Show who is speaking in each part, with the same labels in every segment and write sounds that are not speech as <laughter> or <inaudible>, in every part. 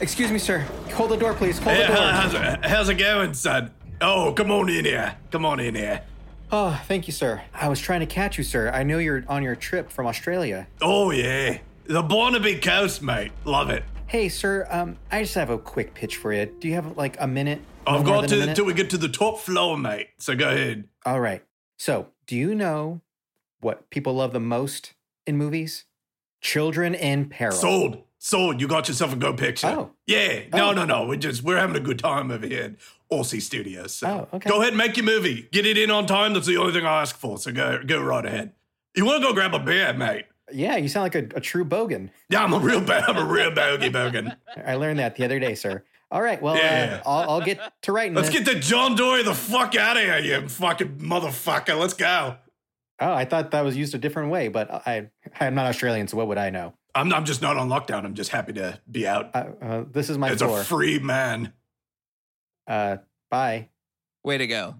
Speaker 1: Excuse me, sir. Hold the door, please. Hold
Speaker 2: Hey,
Speaker 1: the door.
Speaker 2: how's, it, how's it going, son? Oh, come on in here. Come on in here.
Speaker 1: Oh, thank you, sir. I was trying to catch you, sir. I know you're on your trip from Australia.
Speaker 2: Oh, yeah. The Barnaby Coast, mate. Love it.
Speaker 1: Hey, sir. Um, I just have a quick pitch for you. Do you have like a minute?
Speaker 2: I've got to till we get to the top floor, mate. So go ahead.
Speaker 1: All right. So, do you know what people love the most in movies? Children in peril.
Speaker 2: Sold. Sold. You got yourself a good picture.
Speaker 1: Oh.
Speaker 2: Yeah. No,
Speaker 1: Oh.
Speaker 2: no, no. We're just we're having a good time over here at Aussie Studios. So
Speaker 1: Oh, okay.
Speaker 2: go ahead and make your movie. Get it in on time. That's the only thing I ask for. So go go right ahead. You want to go grab a beer, mate?
Speaker 1: Yeah, you sound like a, a true bogan.
Speaker 2: Yeah, I'm a real ba- I'm a real bogey bogan.
Speaker 1: I learned that the other day, sir. All right. Well,
Speaker 2: Yeah.
Speaker 1: uh, I'll, I'll get to writing.
Speaker 2: Let's
Speaker 1: this.
Speaker 2: get the John Dory the fuck out of here, you fucking motherfucker. Let's go.
Speaker 1: Oh, I thought that was used a different way, but I I'm not Australian, so what would I know?
Speaker 2: I'm, I'm just not on lockdown. I'm just happy to be out
Speaker 1: Uh, uh, this is my
Speaker 2: as
Speaker 1: floor.
Speaker 2: a free man.
Speaker 1: uh, bye.
Speaker 3: Way to go.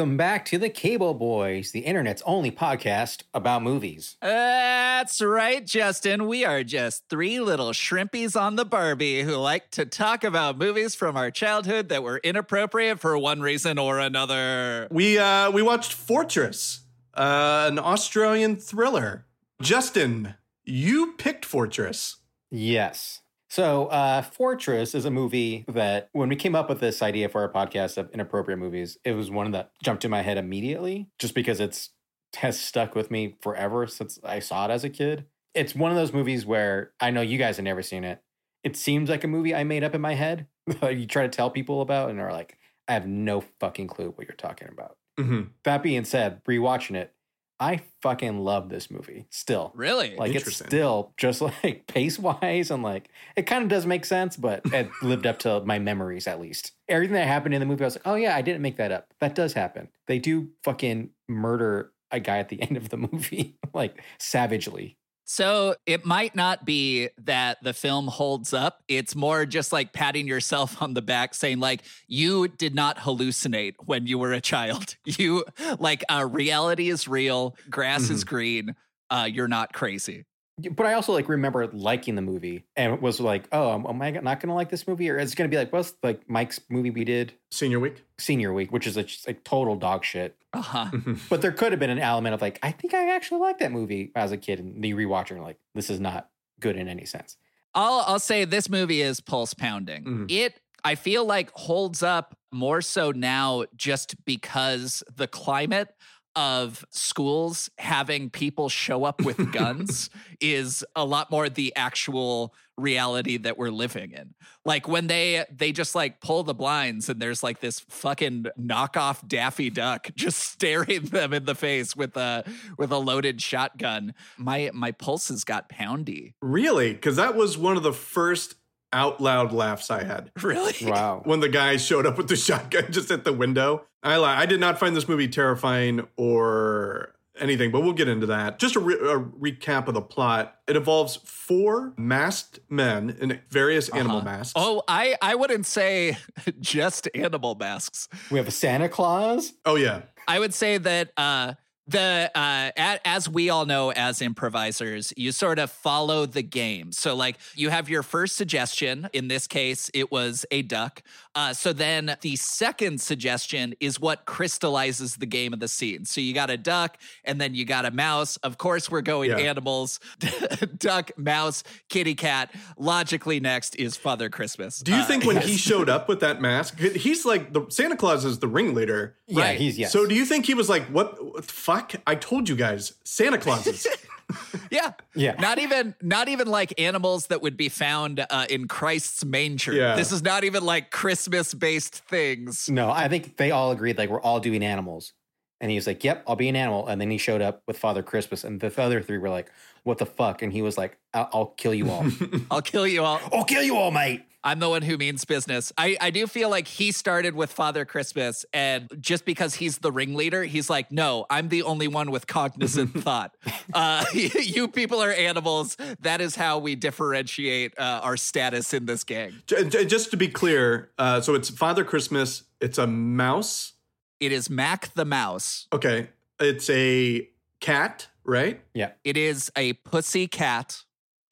Speaker 1: Welcome back to the Cable Boys, the internet's only podcast about movies.
Speaker 3: That's right, Justin. We are just three little shrimpies on the Barbie who like to talk about movies from our childhood that were inappropriate for one reason or another.
Speaker 2: We uh we watched Fortress, uh, an Australian thriller. Justin, you picked Fortress.
Speaker 1: Yes. So, uh, Fortress is a movie that when we came up with this idea for our podcast of inappropriate movies, it was one that jumped in my head immediately just because it's has stuck with me forever since I saw it as a kid. It's one of those movies where I know you guys have never seen it. It seems like a movie I made up in my head. <laughs> you try to tell people about and they're like, I have no fucking clue what you're talking about.
Speaker 2: Mm-hmm.
Speaker 1: That being said, rewatching it, I fucking love this movie still.
Speaker 3: Really?
Speaker 1: Like it's still just <laughs> like pace wise and like it kind of does make sense, but it <laughs> lived up to my memories at least. Everything that happened in the movie, I was like, oh yeah, I didn't make that up. That does happen. They do fucking murder a guy at the <laughs> end of the movie, like savagely.
Speaker 3: So it might not be that the film holds up. It's more just like patting yourself on the back, saying, like, you did not hallucinate when you were a child. <laughs> You, like, uh, reality is real, grass is green. Uh, you're not crazy.
Speaker 1: But I also like remember liking the movie and was like, oh, am, am I not gonna like this movie? Or is it gonna be like, what's like Mike's movie we did
Speaker 2: Senior week.
Speaker 1: senior week, which is a, just like total dog shit.
Speaker 3: Uh huh.
Speaker 1: But there could have been an element of like, I think I actually liked that movie as a kid, and the rewatching, like, this is not good in any sense.
Speaker 3: I'll I'll say this movie is pulse pounding.
Speaker 2: Mhm.
Speaker 3: It I feel like holds up more so now just because the climate of schools having people show up with guns <laughs> is a lot more the actual reality that we're living in. Like when they they just like pull the blinds and there's like this fucking knockoff Daffy Duck <laughs> just staring them in the face with a with a loaded shotgun. My my pulses got poundy.
Speaker 2: Really? Because that was one of the first out loud laughs I had <laughs>
Speaker 3: Really?
Speaker 1: Wow.
Speaker 2: when the guy showed up with the <laughs> shotgun just at the window. I li- I did not find this movie terrifying or anything, but we'll get into that. Just a, re- a recap of the plot. It involves four masked men in various animal
Speaker 3: Uh-huh.
Speaker 2: masks.
Speaker 3: Oh, I I wouldn't say <laughs> just animal masks.
Speaker 1: We have a Santa Claus.
Speaker 2: oh yeah.
Speaker 3: I would say that uh the uh a- as we all know as improvisers you sort of follow the game. So like you have your first suggestion. In this case it was a duck uh so then the second suggestion is what crystallizes the game of the scene so you got a duck and then you got a mouse of course we're going
Speaker 2: Yeah.
Speaker 3: animals <laughs> duck mouse kitty cat logically next is father christmas
Speaker 2: Do you
Speaker 3: Uh,
Speaker 2: think when he showed up with that mask, he's like the Santa Claus is the ringleader.
Speaker 1: Yeah,
Speaker 3: Right.
Speaker 1: he's yes.
Speaker 2: So do you think he was like, what, what the fuck? I told you guys, Santa Clauses. <laughs> <laughs>
Speaker 3: Yeah.
Speaker 1: Yeah.
Speaker 3: Not even not even like animals that would be found uh, in Christ's manger.
Speaker 2: Yeah.
Speaker 3: This is not even like Christmas based things.
Speaker 1: No, I think they all agreed like we're all doing animals. And he was like, Yep, I'll be an animal. And then he showed up with Father Christmas. And the other three were like, What the fuck? And he was like, I'll, I'll kill you all. <laughs>
Speaker 3: I'll kill you all.
Speaker 1: I'll kill you all, mate.
Speaker 3: I'm the one who means business. I, I do feel like he started with Father Christmas, and just because he's the ringleader, he's like, no, I'm the only one with cognizant <laughs> thought. Uh, <laughs> you people are animals. That is how we differentiate uh, our status in this gang.
Speaker 2: J- j- Just to be clear, uh, so it's Father Christmas. It's a mouse.
Speaker 3: It is Mac the Mouse.
Speaker 2: Okay, it's a cat, right? Yeah.
Speaker 3: It is a pussy cat,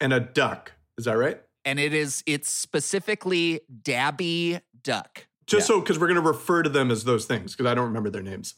Speaker 2: And a duck. Is that right?
Speaker 3: and it is it's specifically Dabby Duck.
Speaker 2: Just
Speaker 1: Yeah.
Speaker 2: so because we're going to refer to them as those things because I don't remember their names,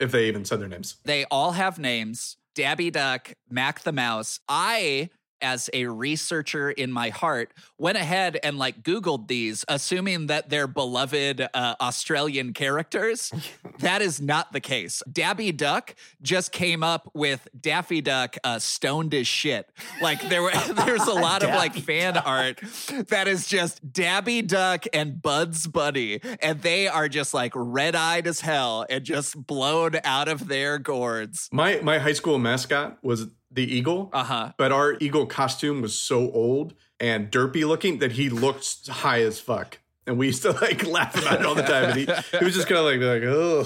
Speaker 2: if they even said their names.
Speaker 3: They all have names Dabby Duck, Mac the Mouse. I, as a researcher in my heart, went ahead and like Googled these, assuming that they're beloved uh, Australian characters. <laughs> that is not the case. Dabby Duck just came up with Daffy Duck uh, stoned as shit. Like there were <laughs> there's a lot of like
Speaker 1: Daffy
Speaker 3: fan art that is just Dabby Duck and Buds buddy, and they are just like red eyed as hell and just blown out of their gourds.
Speaker 2: My my high school mascot was the eagle,
Speaker 3: Uh huh.
Speaker 2: but our eagle costume was so old and derpy looking that he looked high as fuck. And we used to like <laughs> laugh about it all the time. And he, he was just kind of like, like, oh,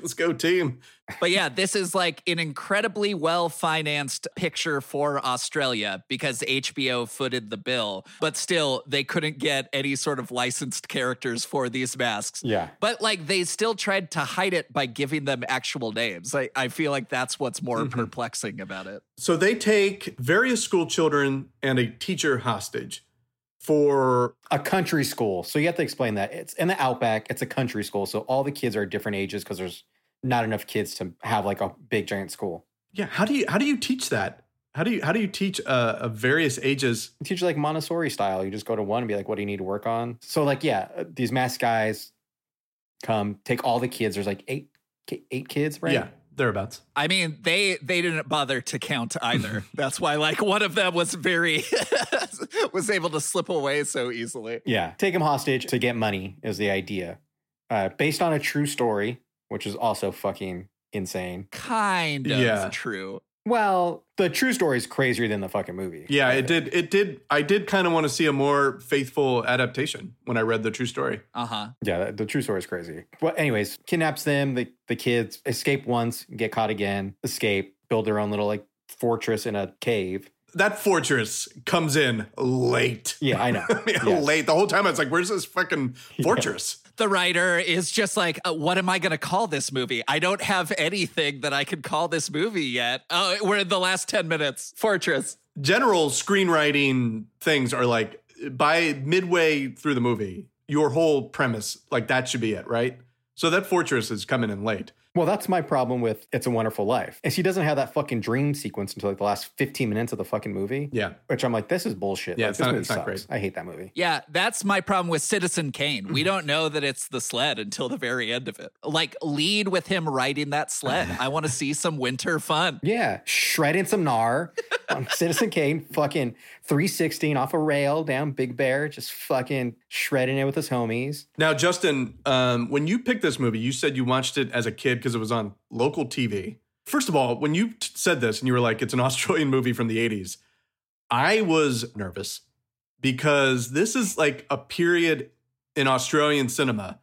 Speaker 2: let's go team.
Speaker 3: But yeah, this is like an incredibly well financed picture for Australia because HBO footed the bill, but still they couldn't get any sort of licensed characters for these masks.
Speaker 1: Yeah.
Speaker 3: But like they still tried to hide it by giving them actual names. I, I feel like that's what's more
Speaker 2: Mhm.
Speaker 3: perplexing about it.
Speaker 2: So they take various school children and a teacher hostage for
Speaker 1: A country school. So you have to explain that. It's in the outback, it's a country school. So all the kids are different ages because there's not enough kids to have like a big giant school.
Speaker 2: yeah. How do you how do you teach that? How do you how do you teach uh, of various ages?
Speaker 1: You teach like Montessori style. You just go to one and be like, what do you need to work on? So like, yeah, uh, these mask guys come, take all the kids. There's like eight eight kids, right?
Speaker 2: Yeah, thereabouts.
Speaker 3: I mean, they they didn't bother to count either. <laughs> That's why like one of them was very <laughs> was able to slip away so easily.
Speaker 1: Yeah. Take them hostage to get money is the idea. Uh, based on a true story, which is also fucking insane.
Speaker 3: Kind of
Speaker 2: Yeah.
Speaker 3: true.
Speaker 1: Well, the true story is crazier than the fucking movie.
Speaker 2: Yeah, it did. It did. I did kind of want to see a more faithful adaptation when I read the true story.
Speaker 3: Uh-huh.
Speaker 1: Yeah, the, the true story is crazy. But anyways, kidnaps them. The the kids escape once, get caught again, escape, build their own little like fortress in a cave.
Speaker 2: That fortress comes in late.
Speaker 1: Yeah, I know. <laughs>
Speaker 2: I mean,
Speaker 1: Yes.
Speaker 2: late. The whole time I was like, "Where's this fucking <laughs> fortress?"
Speaker 3: The writer is just like, uh, what am I going to call this movie? I don't have anything that I could call this movie yet. Oh, we're in the last 10 minutes. Fortress.
Speaker 2: General screenwriting things are like by midway through the movie, your whole premise, like that should be it, right? So that fortress is coming in late.
Speaker 1: Well, that's my problem with It's a Wonderful Life. And she doesn't have that fucking dream sequence until like the last 15 minutes of the fucking movie.
Speaker 2: Yeah.
Speaker 1: Which I'm like, this is bullshit.
Speaker 2: Yeah,
Speaker 1: Like,
Speaker 2: it's
Speaker 1: this
Speaker 2: not-
Speaker 1: movie
Speaker 2: it's not
Speaker 1: sucks.
Speaker 2: great.
Speaker 1: I hate that movie.
Speaker 3: Yeah, that's my problem with Citizen Kane. We mm-hmm. don't know that it's the sled until the very end of it. Like, lead with him riding that sled. I want to see some winter fun. <laughs>
Speaker 1: Yeah, shredding some gnar on Citizen Kane, fucking 316 off a rail down Big Bear, just fucking shredding it with his homies.
Speaker 2: Now, Justin, um, when you picked this movie, you said you watched it as a kid because it was on local TV. First of all, when you t- said this and you were like, it's an <laughs> Australian movie from the 80s, I was nervous because this is like a period in Australian cinema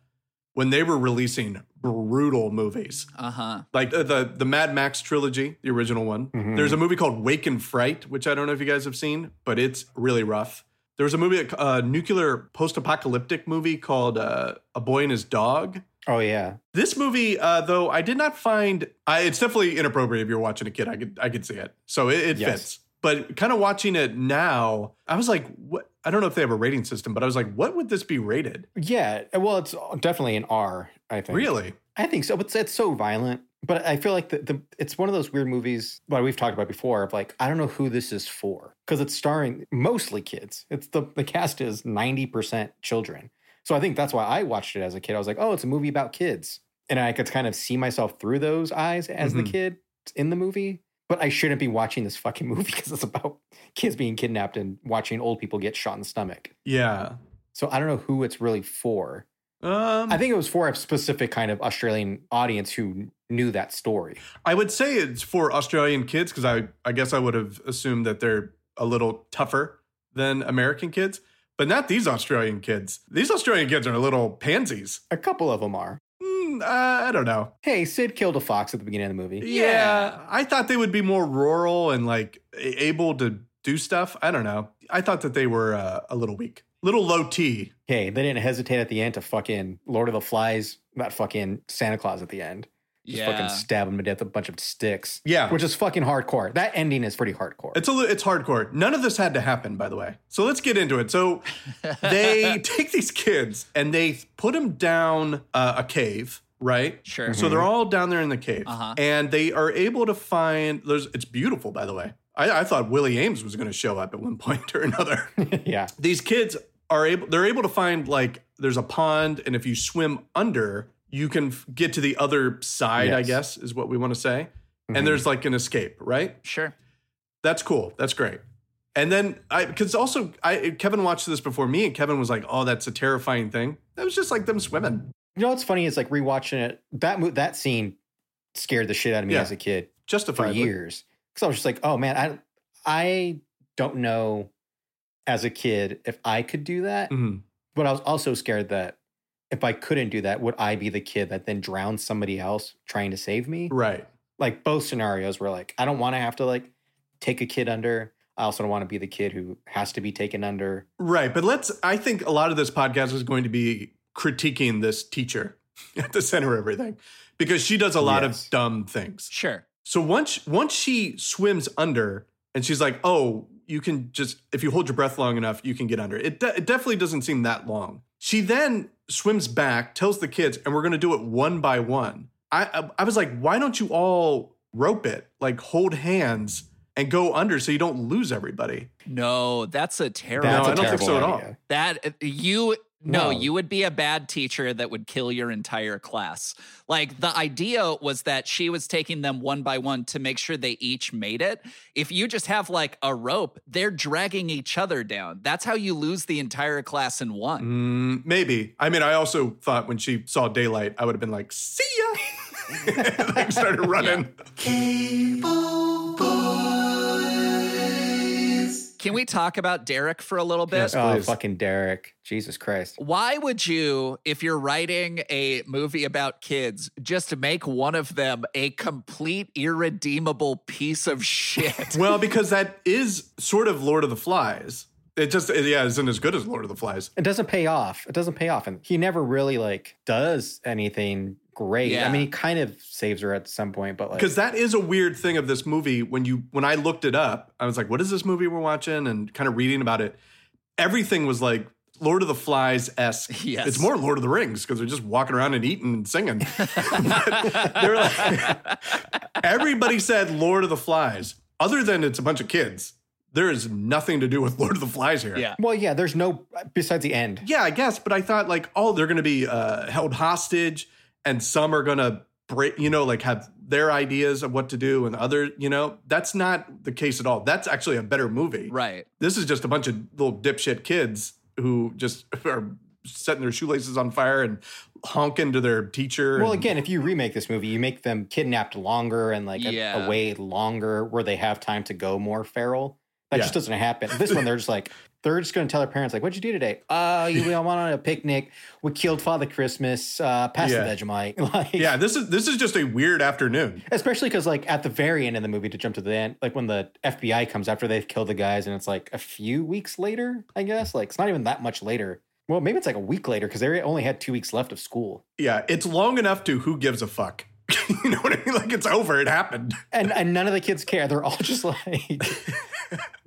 Speaker 2: when they were releasing brutal movies.
Speaker 3: Uh huh.
Speaker 2: Like uh, the, the Mad Max trilogy, the original one.
Speaker 1: Mhm.
Speaker 2: There's a movie called Wake in Fright, which I don't know if you guys have seen, but it's really rough. There was a movie, a nuclear post-apocalyptic movie called uh, A Boy and His Dog.
Speaker 1: Oh, yeah.
Speaker 2: This movie, uh, though, I did not find. I, it's definitely inappropriate if you're watching a kid. I could, I could see it, so it, it
Speaker 1: Yes.
Speaker 2: fits. But kind of watching it now, I was like, what? I don't know if they have a rating system, but I was like, what would this be rated?
Speaker 1: Yeah. Well, it's definitely an R, I think.
Speaker 2: Really?
Speaker 1: I think so. But it's, it's so violent. But I feel like the, the it's one of those weird movies that we've talked about before of like, I don't know who this is for because it's starring mostly kids. It's the, the cast is 90% children. So I think that's why I watched it as a kid. I was like, oh, it's a movie about kids. And I could kind of see myself through those eyes as
Speaker 2: Mhm.
Speaker 1: the kid in the movie. But I shouldn't be watching this fucking <laughs> movie because it's about kids being kidnapped and watching old people get shot in the stomach.
Speaker 2: Yeah.
Speaker 1: So I don't know who it's really for.
Speaker 2: Um,
Speaker 1: I think it was for a specific kind of Australian audience who knew that story.
Speaker 2: I would say it's for Australian kids because I, I guess I would have assumed that they're a little tougher than American kids, but not these Australian kids. These Australian kids are little pansies.
Speaker 1: A couple of them are.
Speaker 2: Mm, uh, I don't know.
Speaker 1: Hey, Sid killed a fox at the beginning of the movie.
Speaker 3: Yeah.
Speaker 2: I thought they would be more rural and like able to do stuff. I don't know. I thought that they were uh, a little weak, little low T.
Speaker 1: Hey, they didn't hesitate at the end to fucking Lord of the Flies, that fucking Santa Claus at the end. Just
Speaker 3: Yeah.
Speaker 1: fucking stab him to death with a bunch of sticks.
Speaker 2: Yeah.
Speaker 1: Which is fucking hardcore. That ending is pretty hardcore.
Speaker 2: It's a li- it's hardcore. None of this had to happen, by the way. So let's get into it. So <laughs> they take these kids and they put them down uh, a cave, right?
Speaker 3: Sure.
Speaker 2: So they're all down there in the cave,
Speaker 3: Uh-huh.
Speaker 2: and they are able to find. There's it's beautiful, by the way. I, I thought Willie Ames was going to show up at one <laughs> point or another. <laughs>
Speaker 1: yeah.
Speaker 2: these kids are able. They're able to find like there's a pond, and if you swim under, you can f- get to the other side. I guess is what we want to say.
Speaker 1: Mhm.
Speaker 2: And there's like an escape, right?
Speaker 3: Sure.
Speaker 2: That's cool. That's great. And then I because also I Kevin watched this before me and Kevin was like, "Oh, that's a terrifying thing." That was just like them swimming.
Speaker 1: You know what's funny is like rewatching it. That mo- that scene scared the shit out of me
Speaker 2: Yeah.
Speaker 1: as a kid
Speaker 2: Justified.
Speaker 1: for years because I was just like, oh man, I I don't know as a kid if I could do that,
Speaker 2: hmm
Speaker 1: but I was also scared that if I couldn't do that, would I be the kid that then drowns somebody else trying to save me?
Speaker 2: Right.
Speaker 1: Like both scenarios were like, I don't want to have to like take a kid under. I also don't want to be the kid who has to be taken under.
Speaker 2: Right. But let's I think a lot of this podcast is going to be critiquing this teacher <laughs> at the center of everything because she does a lot
Speaker 1: Yes.
Speaker 2: of dumb things.
Speaker 3: Sure.
Speaker 2: So once once she swims under and she's like, "Oh, you can just if you hold your breath long enough, you can get under." It de- it definitely doesn't seem that long. She then swims back, tells the kids, and we're going to do it one by one. I, I I was like, "Why don't you all rope it? Like hold hands and go under so you don't lose everybody."
Speaker 3: No, that's a terrible.
Speaker 1: That's
Speaker 2: I
Speaker 1: a
Speaker 2: don't think
Speaker 1: terrible
Speaker 2: so at all.
Speaker 3: That you no,
Speaker 1: No.
Speaker 3: you would be a bad teacher that would kill your entire class. Like the idea was that she was taking them one by one to make sure they each made it. If you just have like a rope, they're dragging each other down. That's how you lose the entire class in one.
Speaker 2: Mm, maybe. I mean, I also thought when she saw daylight, I would have been like, "See ya," <laughs> like started <laughs> running.
Speaker 3: Can we talk about Derek for a little bit?
Speaker 2: Yes.
Speaker 1: Oh, fucking Derek. Jesus Christ.
Speaker 3: Why would you, if you're writing a movie about kids, just make one of them a complete irredeemable piece of shit?
Speaker 2: Well, because that is sort of Lord of the Flies. It just it, yeah, isn't as good as Lord of the Flies.
Speaker 1: It doesn't pay off. It doesn't pay off. And he never really like does anything great.
Speaker 3: Yeah.
Speaker 1: I mean, he kind of saves her at some point, but like
Speaker 2: Because that is a weird thing of this movie. When you when I looked it up, I was like, "What is this movie we're watching?" And kind of reading about it. Everything was like Lord of the Flies esque.
Speaker 3: Yes.
Speaker 2: It's more Lord of the Rings because they're just walking around and eating and singing. <laughs> They were like, everybody said Lord of the Flies, other than it's a bunch of kids. There is nothing to do with Lord of the Flies here.
Speaker 3: yeah.
Speaker 1: Well, yeah, there's no besides the end.
Speaker 2: Yeah, I guess, but I thought like, oh, they're going to be uh, held hostage, and some are going to break, you know, like have their ideas of what to do, and other, you know, that's not the case at all. That's actually a better movie.
Speaker 3: Right.
Speaker 2: This is just a bunch of little dipshit kids who just <laughs> are setting their shoelaces on fire and honking to their teacher.
Speaker 1: Well,
Speaker 2: and-
Speaker 1: again, if you remake this movie, you make them kidnapped longer and like a-
Speaker 3: Yeah.
Speaker 1: away longer where they have time to go more feral. That
Speaker 2: Yeah.
Speaker 1: just doesn't happen. This one, they're just like, they're just going to tell their parents, like, what'd you do today? Oh, you all went on a picnic. We killed Father Christmas. Uh, pass
Speaker 2: Yeah.
Speaker 1: the Vegemite. <laughs> Like,
Speaker 2: yeah, this is this is just a weird afternoon.
Speaker 1: Especially because, like, at the very end of the movie, to jump to the end, like when the FBI comes after they've killed the guys, and it's like a few weeks later, I guess. Like, it's not even that much later. Well, maybe it's like a week later because they only had two weeks left of school.
Speaker 2: Yeah, it's long enough to who gives a fuck. <laughs> you know what I mean? Like it's over. It happened.
Speaker 1: and <laughs> and none of the kids care. They're all just like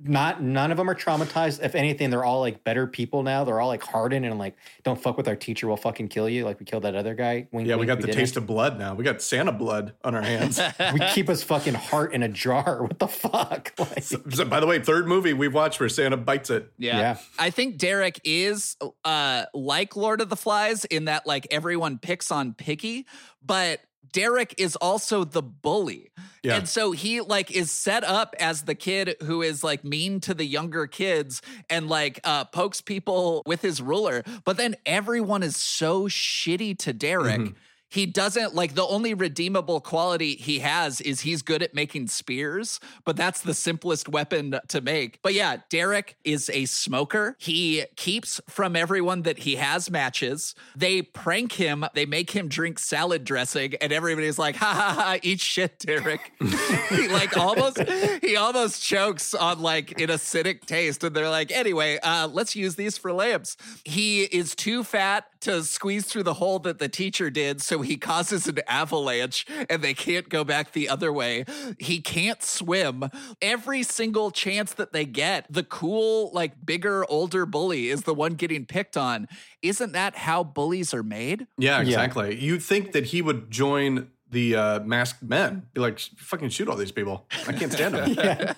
Speaker 1: not none of them are traumatized. If anything, they're all like better people now. They're all like hardened and like don't fuck with our teacher. We'll fucking kill you. Like we killed that other guy. Wink,
Speaker 2: Yeah, we
Speaker 1: wink,
Speaker 2: got the
Speaker 1: didn't.
Speaker 2: taste of blood now. We got Santa blood on our hands. <laughs>
Speaker 1: We keep his fucking heart in a jar. What the fuck? Like,
Speaker 2: So, by the way, third movie we've watched where Santa bites it.
Speaker 3: Yeah.
Speaker 1: Yeah.
Speaker 3: I think Derek is uh like Lord of the Flies in that like everyone picks on Piggy, but Derek is also the bully.
Speaker 2: Yeah.
Speaker 3: And so he like is set up as the kid who is like mean to the younger kids and like uh pokes people with his ruler. But then everyone is so shitty to Derek.
Speaker 2: Mhm.
Speaker 3: He doesn't like the only redeemable quality he has is he's good at making spears, but that's the simplest weapon to make. But yeah, Derek is a smoker. He keeps from everyone that he has matches. They prank him, they make him drink salad dressing, and everybody's like, ha ha ha, eat shit, Derek. <laughs> he like almost he almost chokes on like an acidic taste, and they're like, anyway, uh, let's use these for lamps. He is too fat to squeeze through the hole that the teacher did, so he causes an avalanche and they can't go back the other way. He can't swim. Every single chance that they get, the cool, like bigger, older bully is the one getting picked on. Isn't that how bullies are made?
Speaker 2: Yeah,
Speaker 1: Yeah.
Speaker 2: exactly. You'd think that he would join the uh, masked men. Be like, fucking shoot all these people. I can't stand them. <laughs>
Speaker 1: yeah.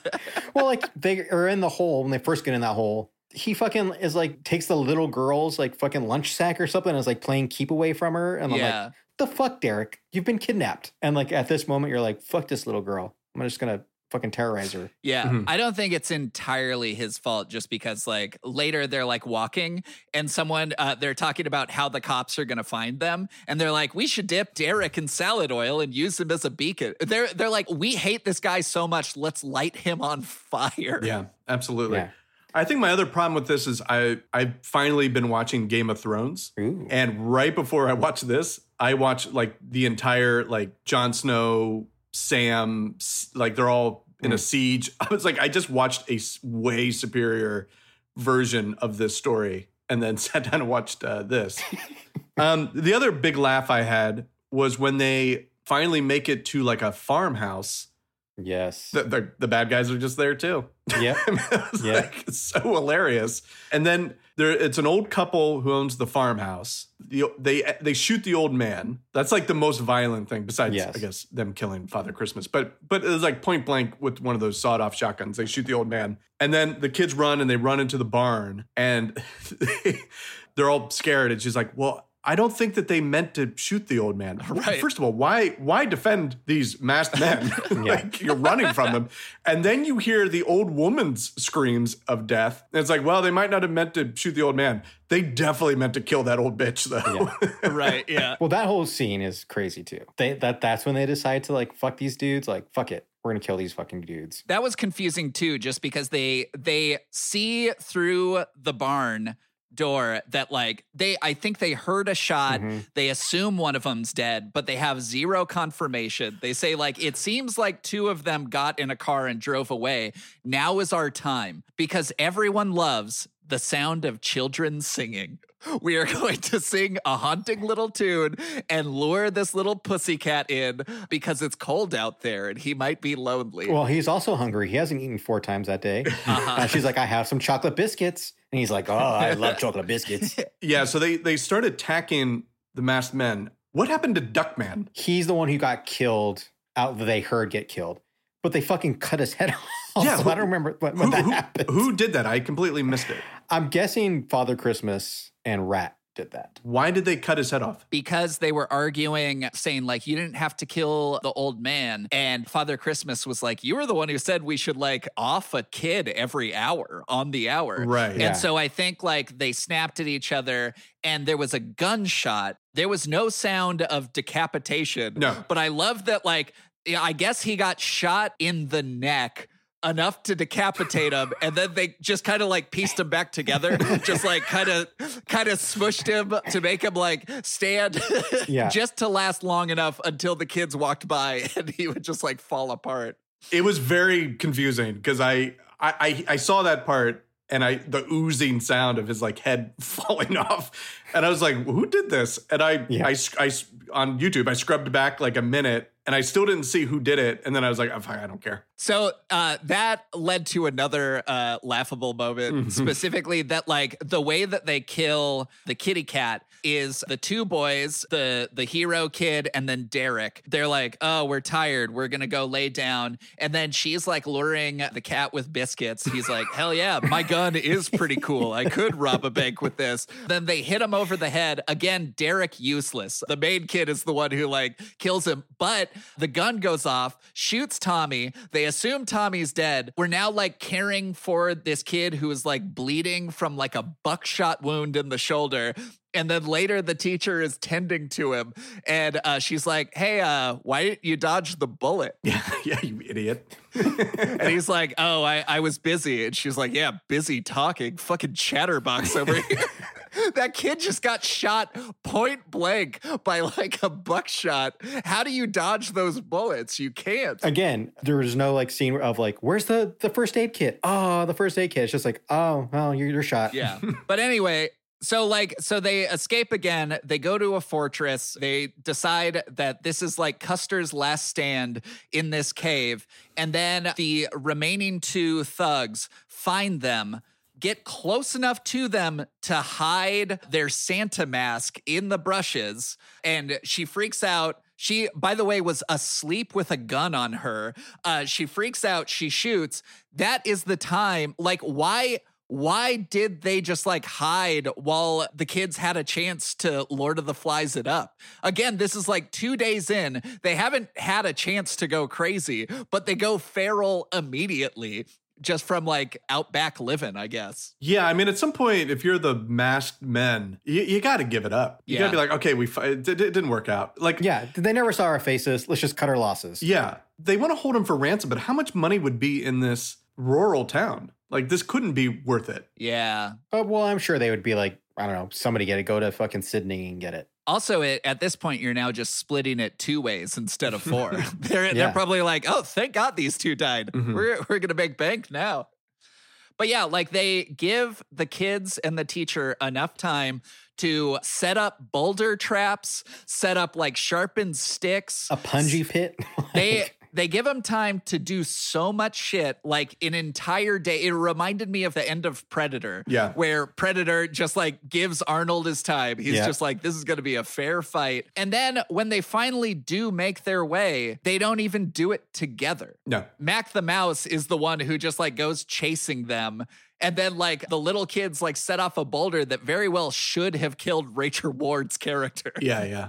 Speaker 1: Well, like they are in the hole when they first get in that hole. He fucking is like takes the little girl's like fucking lunch sack or something and is like playing keep away from her. And I'm
Speaker 3: yeah.
Speaker 1: like, the fuck, Derek? You've been kidnapped. And like at this moment, you're like, fuck this little girl. I'm just gonna fucking terrorize her.
Speaker 3: Yeah,
Speaker 2: Mhm.
Speaker 3: I don't think it's entirely his fault just because like later they're like walking and someone uh, they're talking about how the cops are going to find them and they're like we should dip Derek in salad oil and use him as a beacon. They're they're like we hate this guy so much let's light him on fire.
Speaker 2: Yeah, absolutely.
Speaker 1: Yeah.
Speaker 2: I think my other problem with this is I I've finally been watching Game of Thrones.
Speaker 1: Ooh.
Speaker 2: And right before I watched this, I watched like the entire like Jon Snow, Sam, like they're all in a siege. <laughs> I was like, I just watched a way superior version of this story, and then <laughs> sat down and watched uh, this. <laughs> um, the other big laugh I had was when they finally make it to like a farmhouse.
Speaker 1: Yes.
Speaker 2: The, the, the bad guys are just there too.
Speaker 1: Yep. <laughs>
Speaker 2: I mean, it was
Speaker 1: Yeah.
Speaker 2: like so hilarious. And then there, it's an old couple who owns the farmhouse. The, they they shoot the old man. That's like the most violent thing, besides
Speaker 1: Yes.
Speaker 2: I guess them killing Father Christmas. But but it was like point blank with one of those sawed off shotguns. They shoot the old man, and then the kids run and they run into the barn, and <laughs> they're all scared. And she's like, "Well." I don't think that they meant to shoot the old man. <laughs>
Speaker 3: Right.
Speaker 2: First of all, why why defend these masked <laughs> men? <laughs> like you're running from them. And then you hear the old woman's screams of death. And it's like, well, they might not have meant to shoot the old man. They definitely meant to kill that old bitch, though.
Speaker 3: right. Yeah.
Speaker 1: Well, that whole scene is crazy too. They that that's when they decide to like fuck these dudes. Like fuck it, we're gonna kill these fucking dudes.
Speaker 3: That was confusing too, just because they they see through the barn door that like they I think they heard a shot.
Speaker 1: Mhm.
Speaker 3: They assume one of them's dead, but they have zero confirmation. They say like it seems like two of them got in a car and drove away. Now is our time because everyone loves the sound of children singing. We are <laughs> going to sing a haunting little tune and lure this little pussycat in because it's cold out there and he might be lonely.
Speaker 1: Well, he's also hungry. He hasn't eaten four times that day. <laughs>
Speaker 3: Uh-huh.
Speaker 1: Uh, she's like, I have some chocolate biscuits, and he's like, Oh, I love <laughs> chocolate biscuits. <laughs>
Speaker 2: yeah, so they they start attacking the masked men. What happened to Duckman?
Speaker 1: He's the one who got killed. Out that they heard get killed, but they fucking cut his head <laughs> off.
Speaker 2: Yeah,
Speaker 1: so
Speaker 2: who-
Speaker 1: I don't remember
Speaker 2: Who,
Speaker 1: when that
Speaker 2: who-
Speaker 1: happened.
Speaker 2: who did that? I completely missed it.
Speaker 1: I'm guessing Father Christmas and Rat did that.
Speaker 2: Why did they cut his head off?
Speaker 3: because they were arguing, saying, like, you didn't have to kill the old man. And Father Christmas was like, you were the one who said we should, like, off a kid every hour on the hour.
Speaker 2: Right.
Speaker 1: Yeah.
Speaker 3: And so I think, like, they snapped at each other and there was a gunshot. There was no sound of decapitation.
Speaker 2: No.
Speaker 3: But I love that, like, I guess he got shot in the neck enough to decapitate him and then they just kind of like pieced him back together <laughs> just like kind of kind of smushed him to make him like stand <laughs>
Speaker 1: Yeah.
Speaker 3: just to last long enough until the kids walked by <laughs> and he would just like fall apart
Speaker 2: It was very confusing because I, I I I saw that part and I the oozing sound of his like head <laughs> falling off, and I was like, "Who did this?" And I
Speaker 1: Yeah.
Speaker 2: I, I on YouTube I scrubbed back like a minute and I still didn't see who did it. And then I was like, oh, fine, I don't care.
Speaker 3: So uh, that led to another uh, laughable moment,
Speaker 2: Mhm.
Speaker 3: specifically that like the way that they kill the kitty cat is the two boys, the the hero kid and then Derek. They're like, "Oh, we're tired. We're gonna go lay down." And then she's like luring the cat with biscuits. He's like, "Hell yeah, my gun is pretty cool. I could rob a bank with this." Then they hit him over the head again. Derek useless. The main kid is the one who like kills him, but the gun goes off, shoots Tommy. They assume Tommy's dead. We're now like caring for this kid who is like bleeding from like a buckshot wound in the shoulder. And then later, the teacher is tending to him, and uh, she's like, "Hey, uh, why didn't you dodge the bullet?" <laughs>
Speaker 2: Yeah, yeah, you idiot.
Speaker 3: And <laughs> he's like, "Oh, I, I was busy." And she's like, "Yeah, busy talking, fucking chatterbox over here." <laughs> that kid just got shot point blank by like a buckshot. How do you dodge those bullets? You can't.
Speaker 1: Again, there was no like scene of like, where's the the first aid kit? Oh, the first aid kit. It's just like, oh, well, you're, you're shot.
Speaker 3: Yeah. but anyway, so like so they escape again. They go to a fortress. They decide that this is like Custer's last stand in this cave. And then the remaining two thugs find them. Get close enough to them to hide their Santa mask in the brushes. And she freaks out. She, by the way, was asleep with a gun on her. Uh, she freaks out. She shoots. That is the time. Like, why? Why did they just like hide while the kids had a chance to Lord of the Flies it up? Again, this is like two days in. They haven't had a chance to go crazy, but they go feral immediately just from like outback living, I guess.
Speaker 2: Yeah, I mean, at some point, if you're the masked men, you, you got to give it up. You got to be like, okay, we fi- it, it didn't work out. Like,
Speaker 1: Yeah, they never saw our faces. Let's just cut our losses.
Speaker 2: yeah, they want to hold him for ransom, but how much money would be in this rural town? Like, this couldn't be worth it.
Speaker 3: Yeah.
Speaker 1: Uh, well, I'm sure they would be like, I don't know, somebody get it. Go to fucking Sydney and get it.
Speaker 3: Also, it, at this point, you're now just splitting it two ways instead of four. <laughs> <laughs> they're they're probably like, oh, thank God these two died.
Speaker 2: Mhm.
Speaker 3: We're we're gonna make bank now. But yeah, like they give the kids and the teacher enough time to set up boulder traps, set up like sharpened sticks.
Speaker 1: A punji pit. <laughs>
Speaker 3: They
Speaker 1: Like,
Speaker 3: they give him time to do so much shit, like an entire day. It reminded me of the end of Predator.
Speaker 2: Yeah.
Speaker 3: Where Predator just like gives Arnold his time. He's
Speaker 1: Yeah.
Speaker 3: just like, this is gonna be a fair fight. And then when they finally do make their way, they don't even do it together.
Speaker 2: No.
Speaker 3: Mac the mouse is the one who just like goes chasing them. And then like the little kids like set off a boulder that very well should have killed Rachel Ward's character.
Speaker 2: Yeah, yeah.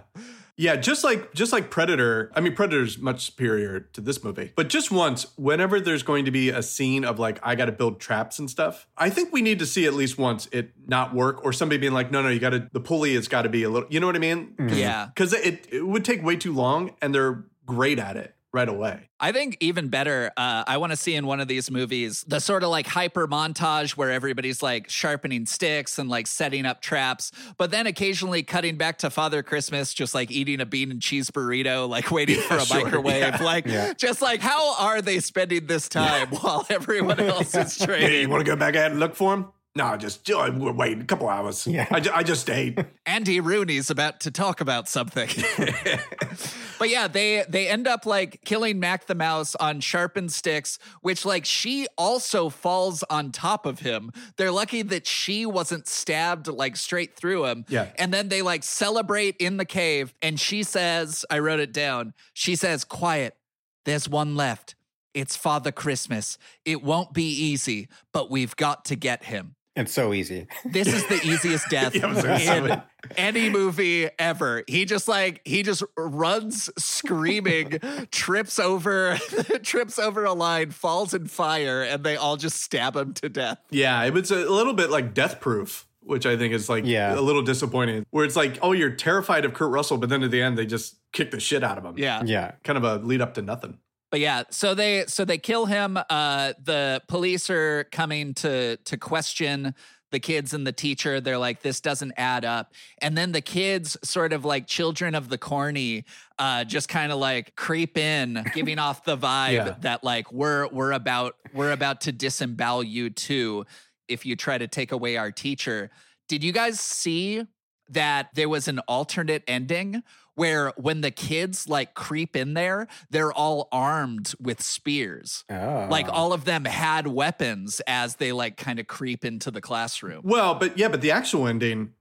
Speaker 2: Yeah, just like just like Predator. I mean, Predator's much superior to this movie. But just once, whenever there's going to be a scene of like I got to build traps and stuff, I think we need to see at least once it not work or somebody being like, no, no, you got to the pulley has got to be a little. You know what I mean? Mm.
Speaker 3: Yeah.
Speaker 2: Because it it would take way too long, and they're great at it right away.
Speaker 3: I think even better, uh, I want to see in one of these movies the sort of like hyper montage where everybody's like sharpening sticks and like setting up traps, but then occasionally cutting back to Father Christmas, just like eating a bean and cheese burrito, like waiting for a
Speaker 2: sure,
Speaker 3: microwave.
Speaker 2: yeah.
Speaker 3: Like,
Speaker 1: Yeah.
Speaker 3: just like, how are they spending this time <laughs> while everyone <laughs> else is
Speaker 2: Hey,
Speaker 3: training?
Speaker 2: you want to go back out and look for him? No, just uh, we're waiting a couple hours.
Speaker 1: Yeah.
Speaker 2: I, ju- I just ate. <laughs>
Speaker 3: Andy Rooney's about to talk about something. <laughs> but yeah, they they end up like killing Mac the mouse on sharpened sticks, which like she also falls on top of him. They're lucky that she wasn't stabbed like straight through him.
Speaker 2: Yeah.
Speaker 3: And then they like celebrate in the cave and she says, I wrote it down. She says, "Quiet. There's one left. It's Father Christmas. It won't be easy, but we've got to get him."
Speaker 1: It's so easy.
Speaker 3: This is the easiest <laughs> death
Speaker 2: Yeah, it was very
Speaker 3: in any movie ever. He just like he just runs screaming, <laughs> trips over, <laughs> trips over a line, falls in fire, and they all just stab him to death.
Speaker 2: Yeah, it was a little bit like Death Proof, which I think is like
Speaker 1: Yeah.
Speaker 2: a little disappointing. Where it's like, oh, you're terrified of Kurt Russell, but then at the end they just kick the shit out of him.
Speaker 3: Yeah.
Speaker 1: Yeah.
Speaker 2: kind of a lead up to nothing.
Speaker 3: But yeah, so they so they kill him. Uh the police are coming to to question the kids and the teacher. They're like, this doesn't add up. And then the kids, sort of like children of the corny, uh, just kind of like creep in, <laughs> giving off the vibe
Speaker 2: Yeah.
Speaker 3: that like we're we're about we're about to disembowel you too if you try to take away our teacher. Did you guys see that there was an alternate ending where when the kids like creep in there, they're all armed with spears.
Speaker 1: Oh.
Speaker 3: Like ah. all of them had weapons as they like kind of creep into the classroom.
Speaker 2: Well, but yeah, but the actual ending,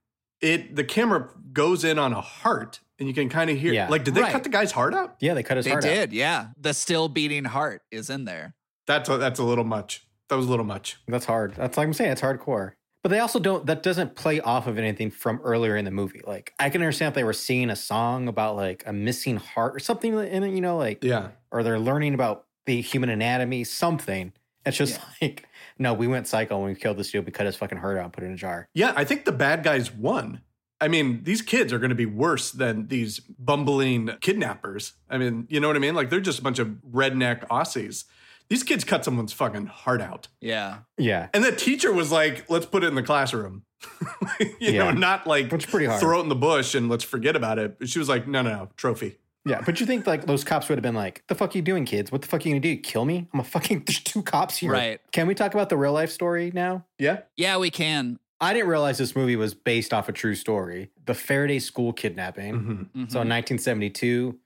Speaker 2: it the camera goes in on a heart, and you can kind of hear.
Speaker 1: Yeah.
Speaker 2: Like, did they
Speaker 3: Right.
Speaker 2: cut the guy's heart out?
Speaker 1: yeah, they cut his
Speaker 3: They
Speaker 1: heart out.
Speaker 3: They did, yeah. The still beating heart is in there.
Speaker 2: That's a, that's a little much. That was a little much.
Speaker 1: That's hard. That's like I'm saying, it's hardcore. But they also don't. That doesn't play off of anything from earlier in the movie. Like I can understand if they were singing a song about like a missing heart or something in it, you know, like
Speaker 2: Yeah.
Speaker 1: or they're learning about the human anatomy, something. It's just <laughs> like, no, we went psycho when we killed this dude. We cut his fucking heart out and put it in a jar.
Speaker 2: Yeah, I think the bad guys won. I mean, these kids are going to be worse than these bumbling kidnappers. I mean, you know what I mean? Like they're just a bunch of redneck Aussies. These kids cut someone's fucking heart out.
Speaker 3: Yeah.
Speaker 1: Yeah.
Speaker 2: And the teacher was like, let's put it in the classroom. <laughs> you
Speaker 1: Yeah.
Speaker 2: know, not like
Speaker 1: Which pretty hard.
Speaker 2: throw it in the bush and let's forget about it. She was like, no, no, no, trophy.
Speaker 1: Yeah. But you think like those cops would have been like, the fuck are you doing, kids? What the fuck are you gonna do? Kill me? I'm a fucking <laughs> there's two cops here.
Speaker 3: Right.
Speaker 1: Can we talk about the real life story now?
Speaker 2: Yeah.
Speaker 3: Yeah, we can.
Speaker 1: I didn't realize this movie was based off a true story. The Faraday School kidnapping.
Speaker 2: Mhm.
Speaker 1: So in 1972,